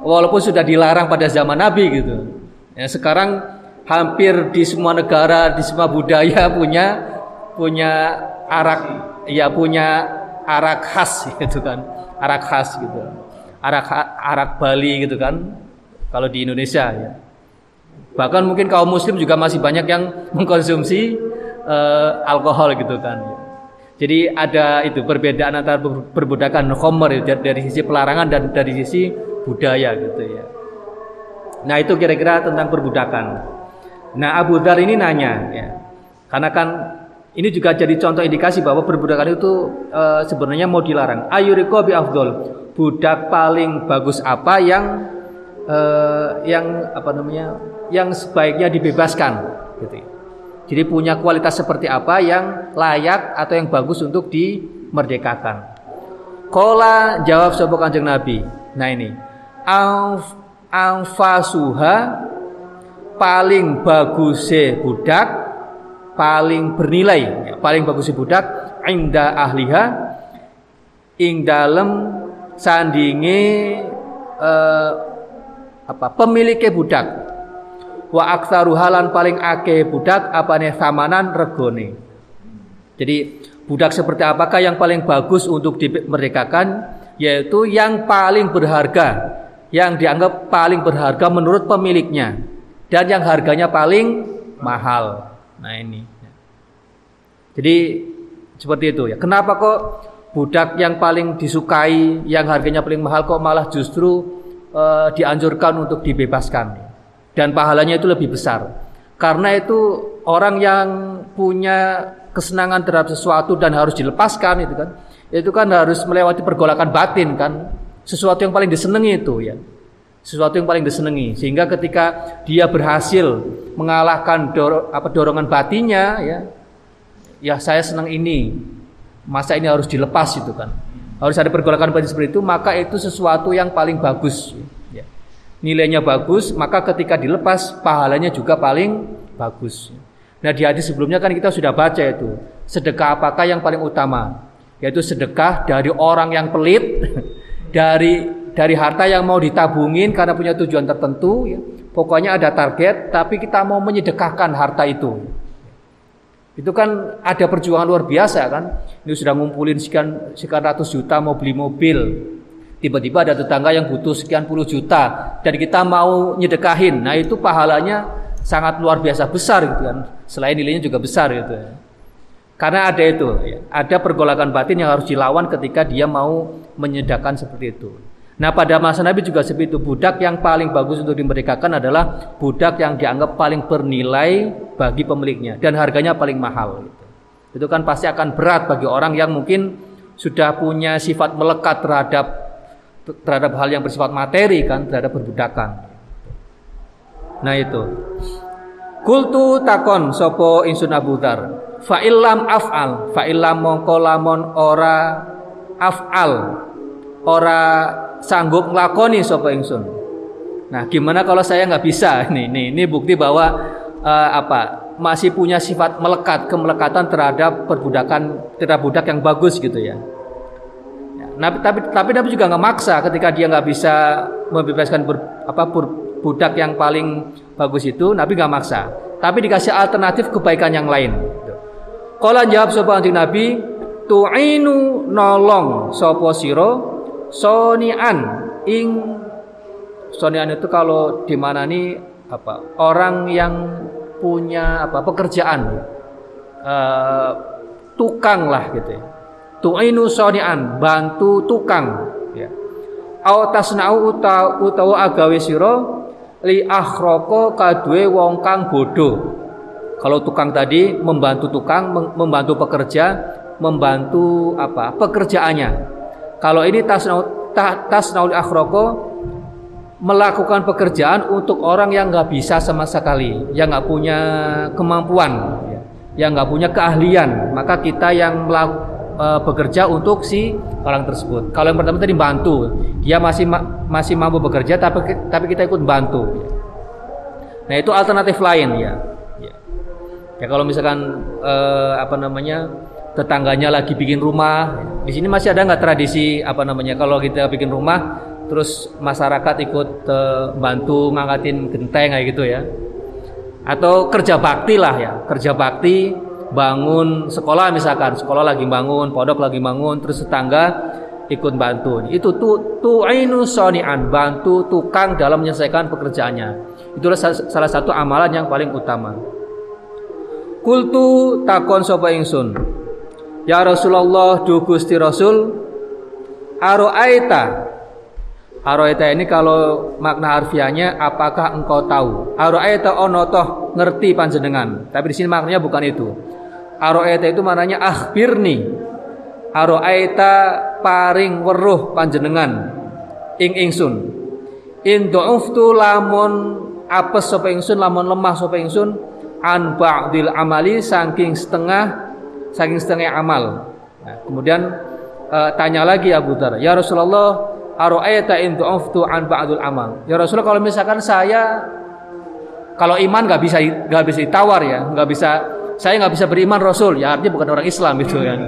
Walaupun sudah dilarang pada zaman Nabi gitu. Ya, sekarang hampir di semua negara, di semua budaya punya punya arak ya punya arak khas gitu kan arak khas gitu arak arak Bali gitu kan kalau di Indonesia ya Bahkan mungkin kaum muslim juga masih banyak yang mengkonsumsi uh, alkohol gitu kan. Jadi ada itu perbedaan antara perbudakan khomer ya, dari sisi pelarangan dan dari sisi budaya gitu ya. Nah itu kira-kira tentang perbudakan. Nah Abu Dhar ini nanya ya, karena kan ini juga jadi contoh indikasi bahwa perbudakan itu e, sebenarnya mau dilarang. Ayuriko bi afdol, budak paling bagus apa yang e, yang apa namanya, yang sebaiknya dibebaskan, gitu. Jadi punya kualitas seperti apa yang layak atau yang bagus untuk dimerdekakan. Kola jawab sopo kanjeng Nabi. Nah ini, anfasuha paling bagus budak, paling bernilai, paling bagus budak, inda ahliha, ing dalem sandinge eh, apa pemiliknya budak. Wa aksaru halan paling ake budak apa nih samanan regone. Jadi budak seperti apakah yang paling bagus untuk dimerdekakan? Yaitu yang paling berharga yang dianggap paling berharga menurut pemiliknya dan yang harganya paling mahal. Nah ini jadi seperti itu ya kenapa kok budak yang paling disukai yang harganya paling mahal kok malah justru uh, dianjurkan untuk dibebaskan dan pahalanya itu lebih besar. Karena itu orang yang punya kesenangan terhadap sesuatu dan harus dilepaskan itu kan, itu kan harus melewati pergolakan batin kan, sesuatu yang paling disenangi itu ya. Sesuatu yang paling disenangi sehingga ketika dia berhasil mengalahkan dor apa dorongan batinnya ya, ya saya senang ini, masa ini harus dilepas itu kan. Harus ada pergolakan batin seperti itu, maka itu sesuatu yang paling bagus nilainya bagus, maka ketika dilepas pahalanya juga paling bagus. Nah di hadis sebelumnya kan kita sudah baca itu sedekah apakah yang paling utama? Yaitu sedekah dari orang yang pelit, dari dari harta yang mau ditabungin karena punya tujuan tertentu. Ya. Pokoknya ada target, tapi kita mau menyedekahkan harta itu. Itu kan ada perjuangan luar biasa kan. Ini sudah ngumpulin sekian sekian ratus juta mau beli mobil, Tiba-tiba ada tetangga yang butuh sekian puluh juta dan kita mau nyedekahin. Nah, itu pahalanya sangat luar biasa besar gitu kan. Selain nilainya juga besar gitu ya. Karena ada itu, ya. ada pergolakan batin yang harus dilawan ketika dia mau menyedakan seperti itu. Nah pada masa Nabi juga seperti itu Budak yang paling bagus untuk dimerdekakan adalah Budak yang dianggap paling bernilai bagi pemiliknya Dan harganya paling mahal gitu. Itu kan pasti akan berat bagi orang yang mungkin Sudah punya sifat melekat terhadap terhadap hal yang bersifat materi kan terhadap perbudakan. Nah itu. Kultu takon sopo insun Abu Dar. Fa illam af'al, fa illam mongko lamon ora af'al. Ora sanggup nglakoni sopo insun. Nah, gimana kalau saya nggak bisa? Nih, nih, ini bukti bahwa uh, apa? Masih punya sifat melekat, kemelekatan terhadap perbudakan terhadap budak yang bagus gitu ya. Nabi, tapi tapi Nabi juga nggak maksa ketika dia nggak bisa membebaskan ber, apa ber, budak yang paling bagus itu Nabi nggak maksa tapi dikasih alternatif kebaikan yang lain kalau jawab sopo anjing Nabi tu'inu nolong sopo siro sonian. Ing sonian itu kalau di mana nih apa orang yang punya apa pekerjaan. Uh, tukang lah gitu ya. Tu'inu sonian bantu tukang ya. Au tasna'u utawa agawe sira li akhroko kadue wong kang bodoh kalau tukang tadi membantu tukang membantu pekerja membantu apa pekerjaannya kalau ini tasna'u tasna'u li akhroko melakukan pekerjaan untuk orang yang nggak bisa sama sekali, yang nggak punya kemampuan, ya, yang nggak punya keahlian, maka kita yang melakukan uh, bekerja untuk si orang tersebut. Kalau yang pertama tadi bantu, dia masih ma masih mampu bekerja tapi tapi kita ikut bantu. Nah itu alternatif lain ya. Ya, kalau misalkan uh, apa namanya tetangganya lagi bikin rumah, di sini masih ada nggak tradisi apa namanya kalau kita bikin rumah terus masyarakat ikut uh, bantu ngangkatin genteng kayak gitu ya atau kerja bakti lah ya kerja bakti bangun sekolah misalkan sekolah lagi bangun pondok lagi bangun terus tetangga ikut bantu. Itu tu tu'inu soni'an, bantu tukang dalam menyelesaikan pekerjaannya. Itulah salah satu amalan yang paling utama. Kultu takon sapa ingsun. Ya Rasulullah du Gusti Rasul Aro'aita Aro'aita ini kalau makna harfiahnya apakah engkau tahu? Aro'aita ono toh ngerti panjenengan. Tapi di sini maknanya bukan itu. Aro'aita itu maknanya akhbirni. Aro'aita paring weruh panjenengan ing ingsun. In du'uftu lamun apes sapa ingsun lamun lemah sapa ingsun an ba'dil amali saking setengah saking setengah amal. Nah, kemudian uh, tanya lagi Abu Dhar, "Ya Rasulullah, aro'ayta in tu'aftu an ba'dul amal?" Ya Rasulullah kalau misalkan saya kalau iman nggak bisa nggak bisa ditawar ya, nggak bisa saya nggak bisa beriman Rasul, ya artinya bukan orang Islam itu kan.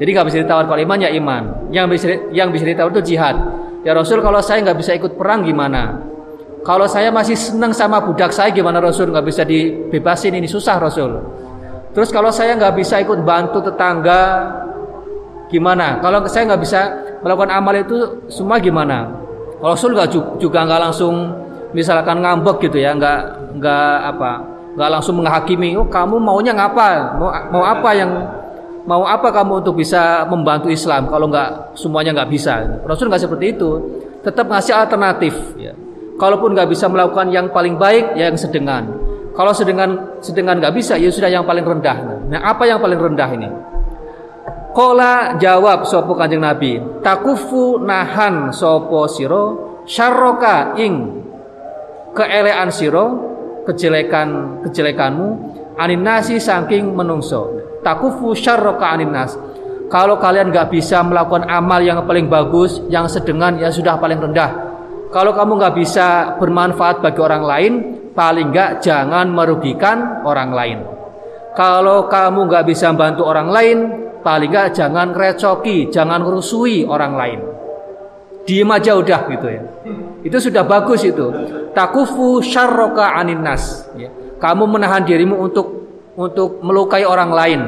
Jadi nggak bisa ditawar kalau iman ya iman. Yang bisa yang bisa ditawar itu jihad. Ya Rasul kalau saya nggak bisa ikut perang gimana? Kalau saya masih senang sama budak saya gimana Rasul nggak bisa dibebasin ini susah Rasul. Terus kalau saya nggak bisa ikut bantu tetangga gimana? Kalau saya nggak bisa melakukan amal itu semua gimana? Kalau Rasul nggak juga nggak langsung misalkan ngambek gitu ya, nggak nggak apa, nggak langsung menghakimi. Oh kamu maunya ngapa? Mau mau apa yang mau apa kamu untuk bisa membantu Islam? Kalau nggak semuanya nggak bisa. Rasul nggak seperti itu. Tetap ngasih alternatif. Ya. Kalaupun nggak bisa melakukan yang paling baik, ya yang sedengan. Kalau sedengan sedengan nggak bisa, ya sudah yang paling rendah. Nah, apa yang paling rendah ini? Kola jawab sopo kanjeng Nabi, takufu nahan sopo siro syarroka ing keelean siro kejelekan kejelekanmu anin nasi saking menungso. Takufu syarroka anin nas. Kalau kalian nggak bisa melakukan amal yang paling bagus, yang sedengan, ya sudah paling rendah. Kalau kamu nggak bisa bermanfaat bagi orang lain, paling nggak jangan merugikan orang lain. Kalau kamu nggak bisa bantu orang lain, paling nggak jangan recoki, jangan rusui orang lain. Diem aja udah gitu ya. Itu sudah bagus itu. Takufu syarroka anin nas. Ya. Kamu menahan dirimu untuk untuk melukai orang lain.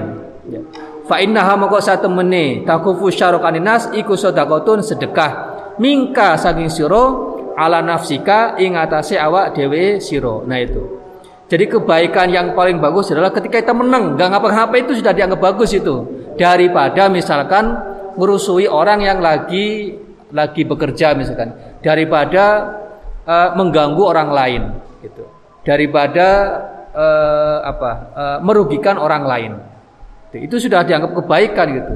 Ya. Fa innaha moko satemene takufu syarroka anin nas sedekah sedekah mingka saking siro ala nafsika ing atase awak dewe siro. Nah itu. Jadi kebaikan yang paling bagus adalah ketika kita menang, nggak ngapa-ngapa itu sudah dianggap bagus itu. Daripada misalkan merusui orang yang lagi lagi bekerja misalkan, daripada uh, mengganggu orang lain gitu. Daripada uh, apa? Uh, merugikan orang lain. Itu sudah dianggap kebaikan gitu.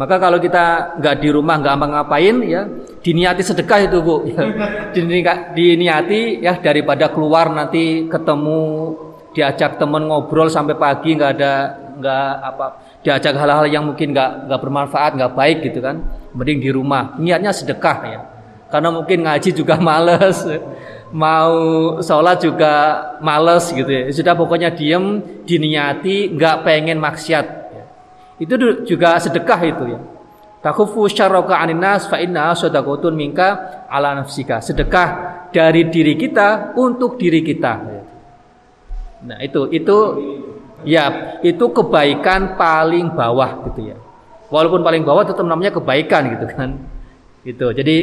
Maka kalau kita nggak di rumah nggak ngapain ya diniati sedekah itu bu, ya. diniati ya daripada keluar nanti ketemu diajak temen ngobrol sampai pagi nggak ada nggak apa diajak hal-hal yang mungkin nggak nggak bermanfaat nggak baik gitu kan, mending di rumah. Niatnya sedekah ya, karena mungkin ngaji juga males mau sholat juga males gitu ya. Sudah pokoknya diem diniati nggak pengen maksiat itu juga sedekah itu ya. Takufu syarroka aninas fa inna minka ala nafsika. Sedekah dari diri kita untuk diri kita. Nah, itu itu ya, itu kebaikan paling bawah gitu ya. Walaupun paling bawah tetap namanya kebaikan gitu kan. Gitu. Jadi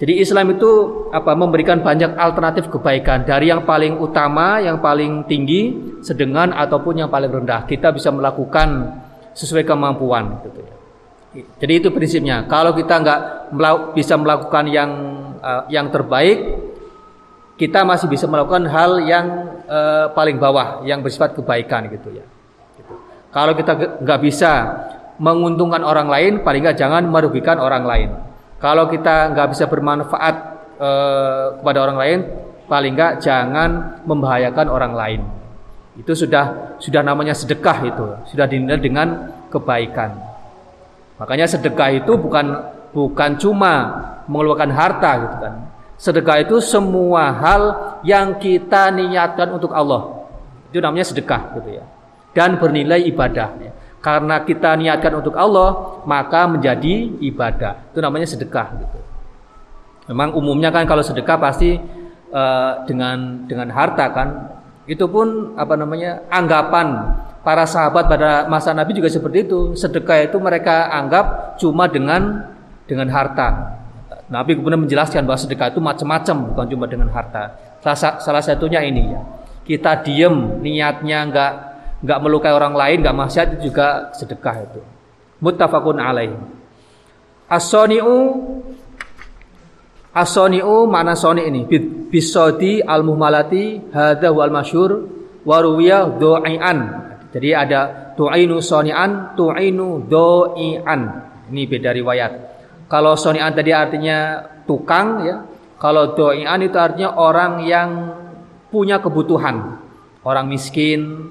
jadi Islam itu apa memberikan banyak alternatif kebaikan dari yang paling utama, yang paling tinggi, sedengan ataupun yang paling rendah. Kita bisa melakukan sesuai kemampuan gitu ya. Jadi itu prinsipnya. Kalau kita nggak bisa melakukan yang uh, yang terbaik, kita masih bisa melakukan hal yang uh, paling bawah, yang bersifat kebaikan gitu ya. Gitu. Kalau kita nggak bisa menguntungkan orang lain, paling nggak jangan merugikan orang lain. Kalau kita nggak bisa bermanfaat uh, kepada orang lain, paling nggak jangan membahayakan orang lain. Itu sudah sudah namanya sedekah itu, sudah dinilai dengan kebaikan. Makanya sedekah itu bukan bukan cuma mengeluarkan harta gitu kan. Sedekah itu semua hal yang kita niatkan untuk Allah. Itu namanya sedekah gitu ya. Dan bernilai ibadah ya. Karena kita niatkan untuk Allah, maka menjadi ibadah. Itu namanya sedekah gitu. Memang umumnya kan kalau sedekah pasti uh, dengan dengan harta kan itu pun apa namanya anggapan para sahabat pada masa Nabi juga seperti itu. Sedekah itu mereka anggap cuma dengan dengan harta. Nabi kemudian menjelaskan bahwa sedekah itu macam-macam, bukan cuma dengan harta. Salah, salah satunya ini ya. Kita diem, niatnya nggak nggak melukai orang lain, nggak maksiat juga sedekah itu. Muttafaqun alaih. As-soni'u As-soni'u mana soni ini? Bisodi al-muhmalati hadha wal masyhur waruwiya do'ian. Jadi ada tu'inu soni'an, tu'inu do'ian. Ini beda riwayat. Kalau soni'an tadi artinya tukang ya. Kalau do'ian itu artinya orang yang punya kebutuhan. Orang miskin,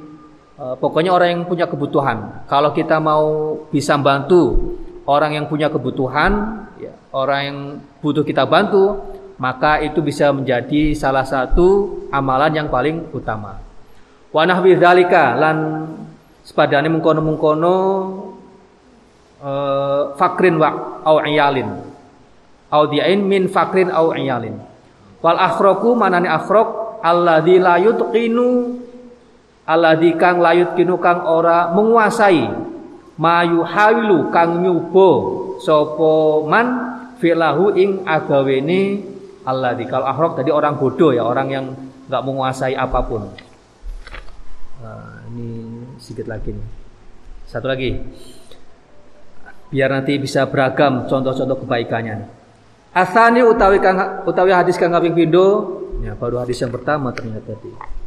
eh, pokoknya orang yang punya kebutuhan. Kalau kita mau bisa bantu orang yang punya kebutuhan, ya, orang yang butuh kita bantu, maka itu bisa menjadi salah satu amalan yang paling utama. Wa nahwi lan sepadane mengkono-mengkono uh, fakrin wa au iyalin. Au diain min fakrin au iyalin. Wal akhraku manane akhraq alladzi la yutqinu alladzi kang la yutqinu kang ora menguasai mayu hawilu kang nyubo sopo man filahu ing agawene Allah di kalau akhrok tadi orang bodoh ya orang yang nggak menguasai apa pun. Nah, ini sedikit lagi nih. Satu lagi. Biar nanti bisa beragam contoh-contoh kebaikannya. Asani utawi kang utawi hadis kang kaping pindho. Ya baru hadis yang pertama ternyata tadi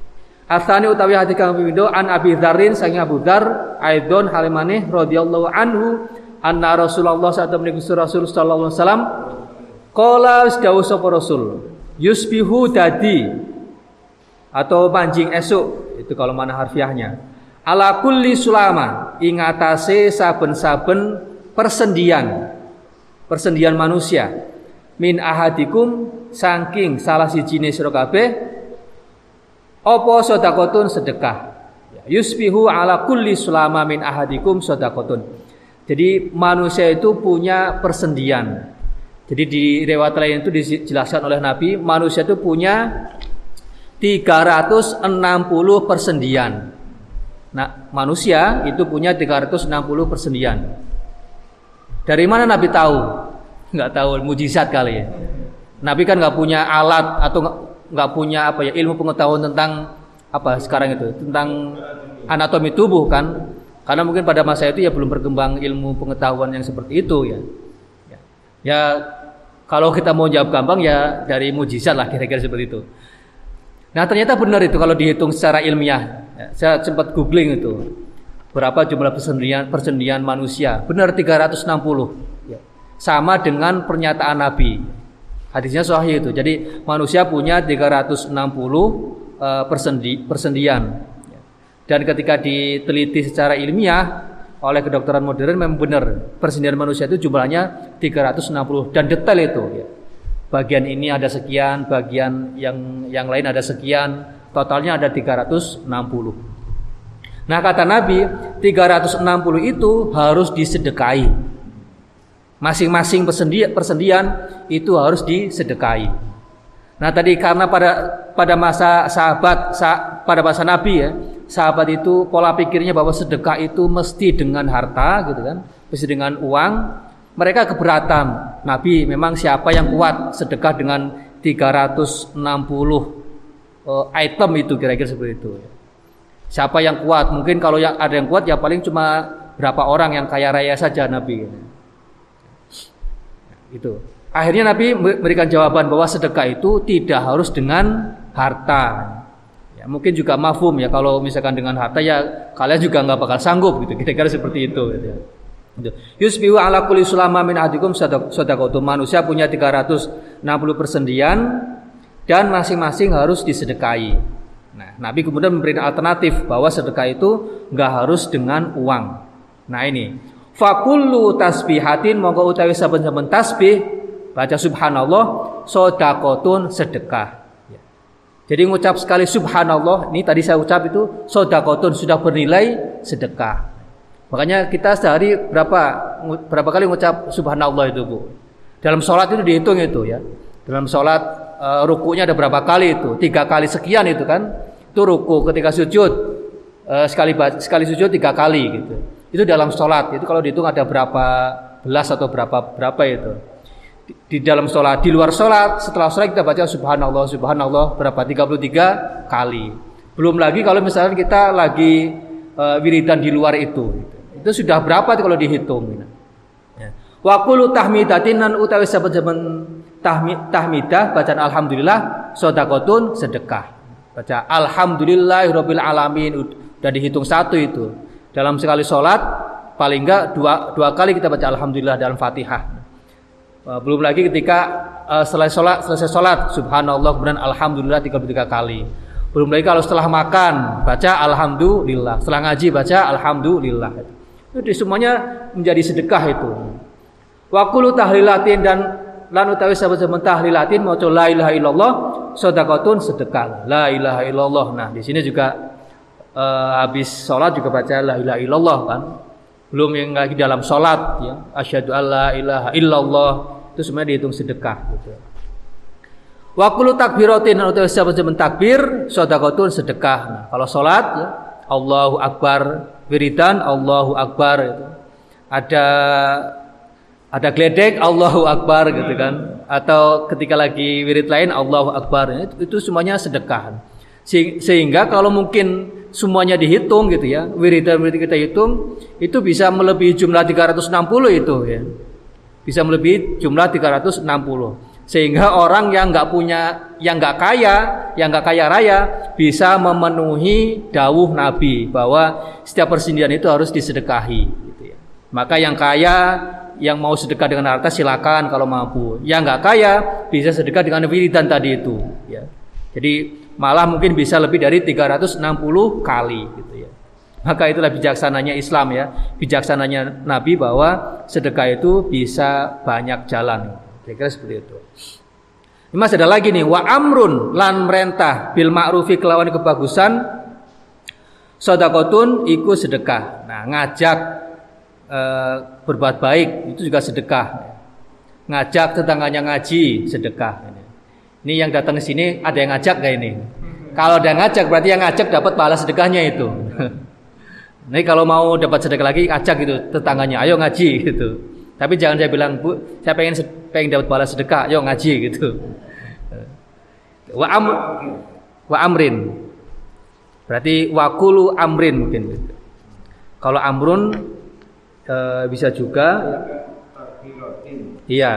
Asani utawi hadis kang pindho an Abi Dzarrin saking Abu Dzar aidon halimane radhiyallahu anhu anna Rasulullah saat Gusti Rasul sallallahu alaihi wasallam qala dawuh sapa Rasul yusbihu dadi atau manjing esuk itu kalau mana harfiahnya ala kulli sulama ing atase saben-saben persendian persendian manusia min ahadikum saking salah sijine sira kabeh Opo sodakotun sedekah. Yusbihu ala kulli sulama min ahadikum sodakotun. Jadi manusia itu punya persendian. Jadi di riwayat lain itu dijelaskan oleh Nabi, manusia itu punya 360 persendian. Nah, manusia itu punya 360 persendian. Dari mana Nabi tahu? Enggak tahu, mujizat kali ya. Nabi kan nggak punya alat atau nggak punya apa ya ilmu pengetahuan tentang apa sekarang itu tentang anatomi tubuh kan. Karena mungkin pada masa itu ya belum berkembang ilmu pengetahuan yang seperti itu ya. Ya, ya kalau kita mau jawab gampang ya dari mujizat lah kira-kira seperti itu. Nah ternyata benar itu kalau dihitung secara ilmiah. Ya, saya sempat googling itu berapa jumlah persendian persendian manusia. Benar 360 ya. sama dengan pernyataan Nabi Hadisnya sahih itu. Jadi manusia punya 360 uh, persendi, persendian. Dan ketika diteliti secara ilmiah oleh kedokteran modern memang benar persendian manusia itu jumlahnya 360 dan detail itu ya. Bagian ini ada sekian, bagian yang yang lain ada sekian, totalnya ada 360. Nah kata Nabi 360 itu harus disedekahi Masing-masing persendian, persendian itu harus disedekahi. Nah tadi karena pada pada masa sahabat sa, pada masa Nabi ya sahabat itu pola pikirnya bahwa sedekah itu mesti dengan harta gitu kan, mesti dengan uang. Mereka keberatan. Nabi memang siapa yang kuat sedekah dengan 360 uh, eh, item itu kira-kira seperti itu. Siapa yang kuat? Mungkin kalau yang ada yang kuat ya paling cuma berapa orang yang kaya raya saja Nabi. Itu. Akhirnya Nabi memberikan jawaban bahwa sedekah itu tidak harus dengan harta. Ya, mungkin juga mafhum ya kalau misalkan dengan harta ya kalian juga nggak bakal sanggup gitu. Kira-kira seperti itu. Gitu. Gitu. Yusbihu ala kulli sulama min ahdikum sadaqatu. Manusia punya 360 persendian dan masing-masing harus disedekahi. Nah, Nabi kemudian memberikan alternatif bahwa sedekah itu nggak harus dengan uang. Nah ini Fakullu tasbihatin monggo utawi saben-saben tasbih baca subhanallah sodakotun sedekah. Ya. Jadi ngucap sekali subhanallah, ini tadi saya ucap itu sodakotun sudah bernilai sedekah. Makanya kita sehari berapa berapa kali ngucap subhanallah itu bu. Dalam sholat itu dihitung itu ya. Dalam sholat uh, rukunya ada berapa kali itu? Tiga kali sekian itu kan. Itu ruku ketika sujud uh, sekali sekali sujud tiga kali gitu. Itu dalam sholat. Itu kalau dihitung ada berapa belas atau berapa berapa itu. Di, di dalam sholat, di luar sholat, setelah sholat kita baca subhanallah, subhanallah berapa? 33 kali. Belum lagi kalau misalnya kita lagi uh, wiridan di luar itu. Itu sudah berapa kalau dihitung? Gitu. Ya. Wa kullu tahmidatin utawi tahmid tahmidah bacaan alhamdulillah sedekahun sedekah. Baca alhamdulillahirabbil alamin udah dihitung satu itu. Dalam sekali sholat paling enggak dua, dua kali kita baca alhamdulillah dalam Fatihah. Uh, belum lagi ketika uh, selesai sholat selesai sholat subhanallah kemudian alhamdulillah 33 kali. Belum lagi kalau setelah makan baca alhamdulillah, setelah ngaji baca alhamdulillah. Itu semuanya menjadi sedekah itu. Wakulu tahlilatin dan lan utawi sahabat-sahabat tahlilatin maca la ilaha illallah sedekah. La ilaha illallah. Nah, di sini juga uh, habis sholat juga baca la ilaha illallah kan. Belum yang lagi dalam sholat ya. Asyhadu alla ilaha illallah itu semuanya dihitung sedekah gitu. Wa kullu takbiratin utawi sahabat-sahabat takbir sedekatun sedekah. Nah, kalau sholat ya Allahu akbar wiridan Allahu akbar itu. Ada ada geledek Allahu Akbar gitu kan atau ketika lagi wirid lain Allahu Akbar itu, itu semuanya sedekah sehingga kalau mungkin semuanya dihitung gitu ya wiridan wirid kita hitung itu bisa melebihi jumlah 360 itu ya bisa melebihi jumlah 360 sehingga orang yang nggak punya yang nggak kaya yang nggak kaya raya bisa memenuhi dawuh Nabi bahwa setiap persendian itu harus disedekahi gitu ya maka yang kaya yang mau sedekah dengan harta silakan kalau mampu. Yang nggak kaya bisa sedekah dengan wiridan tadi itu. Ya. Jadi malah mungkin bisa lebih dari 360 kali gitu ya. Maka itulah bijaksananya Islam ya, bijaksananya Nabi bahwa sedekah itu bisa banyak jalan. Kira-kira seperti itu. Ini masih ada lagi nih, wa amrun lan merentah bil ma'rufi kelawan kebagusan sodakotun iku sedekah. Nah, ngajak Eh, berbuat baik itu juga sedekah. Ngajak tetangganya ngaji sedekah. Ini yang datang ke sini ada yang ngajak gak ini? Kalau ada yang ngajak berarti yang ngajak dapat pahala sedekahnya itu. Ini kalau mau dapat sedekah lagi ngajak gitu tetangganya, ayo ngaji gitu. Tapi jangan saya bilang bu, saya pengen pengen dapat pahala sedekah, ayo ngaji gitu. Wa am wa amrin. Berarti wakulu amrin mungkin. Kalau amrun e, bisa juga Iya.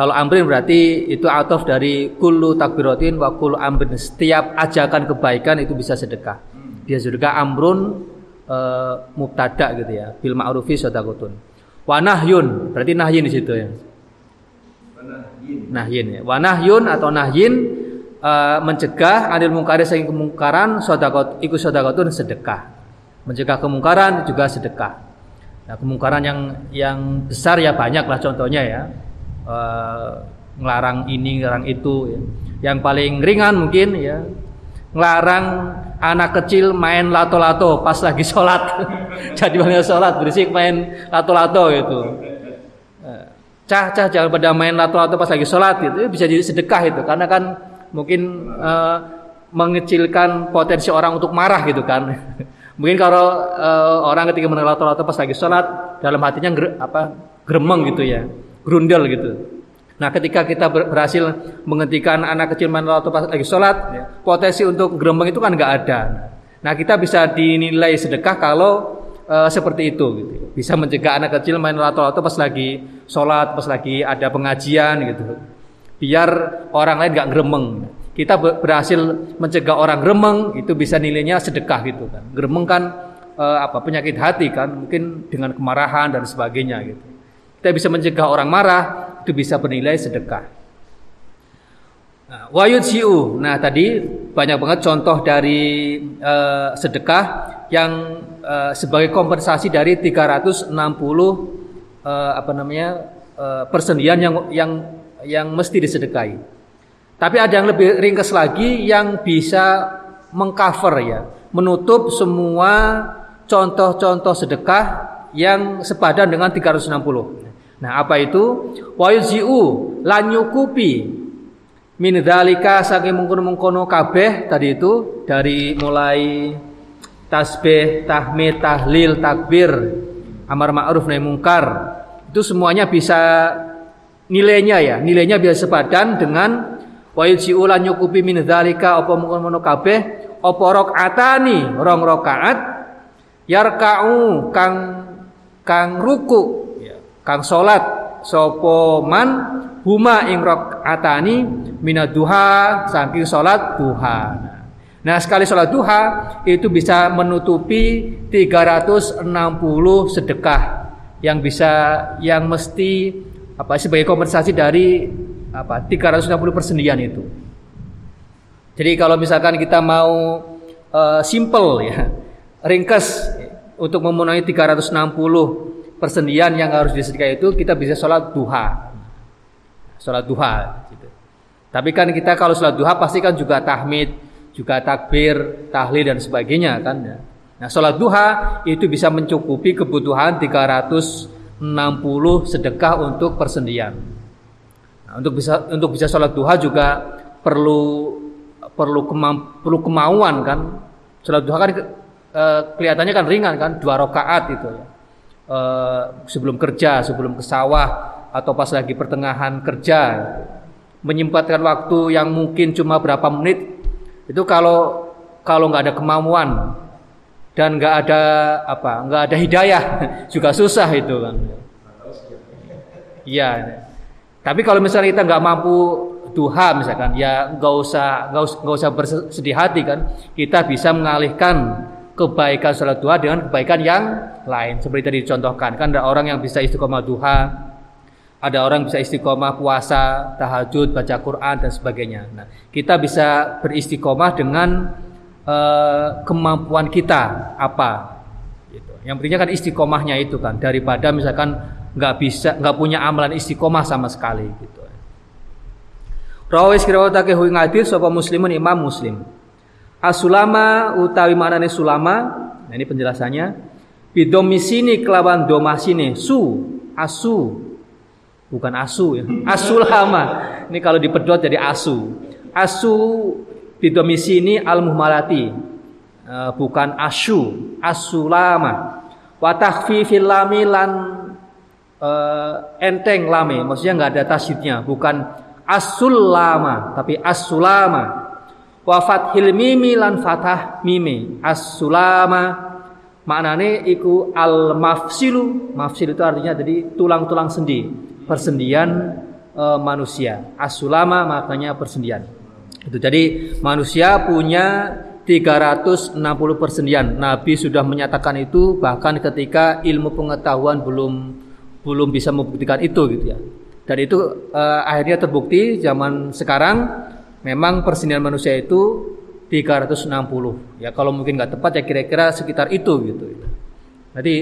Kalau amrin berarti itu atof dari kullu takbiratin wa kullu amrin. Setiap ajakan kebaikan itu bisa sedekah. Dia sedekah amrun e, mubtada gitu ya. Bil ma'rufi sadaqatun. Wa nahyun, berarti nahyin di situ ya. Nahyin ya. Wa nahyun atau nahyin e, mencegah anil mungkari saking kemungkaran sedekah ikut sedekatun sedekah. Mencegah kemungkaran juga sedekah. Nah, kemungkaran yang yang besar ya banyak lah contohnya ya. E, ngelarang ini, ngelarang itu ya. Yang paling ringan mungkin ya ngelarang anak kecil main lato-lato pas lagi sholat. Jadi banyak sholat berisik main lato-lato gitu. Eh, cah cah jangan pada main lato-lato pas lagi sholat gitu. Bisa jadi sedekah itu karena kan mungkin uh, mengecilkan potensi orang untuk marah gitu kan. Mungkin kalau uh, orang ketika menolak atau pas lagi sholat dalam hatinya gre, apa gremeng gitu ya, grundel gitu. Nah, ketika kita berhasil menghentikan anak kecil menolak pas lagi sholat, ya, potensi untuk gremeng itu kan nggak ada. Nah, kita bisa dinilai sedekah kalau uh, seperti itu gitu. Bisa mencegah anak kecil main lato-lato pas lagi sholat, pas lagi ada pengajian gitu. Biar orang lain nggak gremeng kita berhasil mencegah orang gremeng itu bisa nilainya sedekah gitu kan. Gremeng kan e, apa penyakit hati kan, mungkin dengan kemarahan dan sebagainya gitu. Kita bisa mencegah orang marah itu bisa bernilai sedekah. Nah, wayutsiu. Nah, tadi banyak banget contoh dari e, sedekah yang e, sebagai kompensasi dari 360 e, apa namanya e, persendian yang yang yang mesti disedekahi. Tapi ada yang lebih ringkas lagi yang bisa mengcover ya, menutup semua contoh-contoh sedekah yang sepadan dengan 360. Nah, apa itu? Wa yuzi'u lan nyukupi min dzalika saking mengkono-mengkono kabeh tadi itu dari mulai tasbih, tahmid, tahlil, takbir, amar ma'ruf nahi mungkar. Itu semuanya bisa nilainya ya, nilainya bisa sepadan dengan wa yuji'ulan nyukupi min dzalika apa mungkon kabeh apa rakaatani rong rakaat yarka'u kang kang ruku kang salat sapa man huma ing rakaatani minaduha saking salat duha. Nah, sekali sholat duha itu bisa menutupi 360 sedekah yang bisa yang mesti apa sebagai kompensasi dari apa 360 persendian itu. Jadi kalau misalkan kita mau uh, simple ya, ringkas untuk memenuhi 360 persendian yang harus disedekah itu kita bisa sholat duha. Sholat duha gitu. Tapi kan kita kalau sholat duha pasti kan juga tahmid, juga takbir, tahlil dan sebagainya kan ya. Nah, sholat duha itu bisa mencukupi kebutuhan 360 sedekah untuk persendian. Nah, untuk bisa untuk bisa sholat duha juga perlu perlu perlu kemauan kan. Sholat duha kan e, kelihatannya kan ringan kan, dua rakaat itu ya. E, sebelum kerja, sebelum ke sawah atau pas lagi pertengahan kerja. Menyempatkan waktu yang mungkin cuma berapa menit itu kalau kalau nggak ada kemampuan dan nggak ada apa nggak ada hidayah juga susah itu kan iya. Tapi kalau misalnya kita nggak mampu duha misalkan ya nggak usah nggak usah, nggak usah bersedih hati kan kita bisa mengalihkan kebaikan sholat duha dengan kebaikan yang lain seperti tadi dicontohkan kan ada orang yang bisa istiqomah duha ada orang bisa istiqomah puasa, tahajud, baca Quran dan sebagainya. Nah, kita bisa beristiqomah dengan uh, kemampuan kita apa. Gitu. Yang pentingnya kan istiqomahnya itu kan daripada misalkan nggak bisa nggak punya amalan istiqomah sama sekali gitu. Rawis kirawatake hu ngadir sapa muslimun imam muslim. Asulama utawi manane sulama, nah ini penjelasannya. Bidomisini kelawan domasine su asu bukan asu ya. Asulama. Ini kalau dipedot jadi asu. Asu bidomisi ini al muhmalati. Uh, bukan asu, asulama. Wa takhfifil lami lan uh, enteng lame, maksudnya nggak ada tasydidnya, bukan asul lama, tapi asulama. Wa fathil mimi lan fatah mimi, asulama maknane iku al mafsilu mafsil itu artinya jadi tulang-tulang sendi persendian e, manusia. Asulama maknanya persendian. Itu jadi manusia punya 360 persendian. Nabi sudah menyatakan itu bahkan ketika ilmu pengetahuan belum belum bisa membuktikan itu gitu ya. Dan itu e, akhirnya terbukti zaman sekarang memang persendian manusia itu 360. Ya kalau mungkin nggak tepat ya kira-kira sekitar itu gitu. Nanti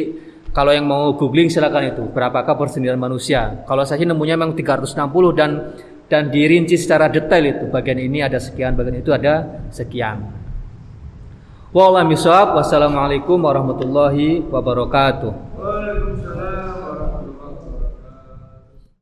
kalau yang mau googling silakan itu berapakah persendian manusia. Kalau saya nemunya memang 360 dan dan dirinci secara detail itu. Bagian ini ada sekian, bagian itu ada sekian. Wassalamualaikum warahmatullahi wabarakatuh.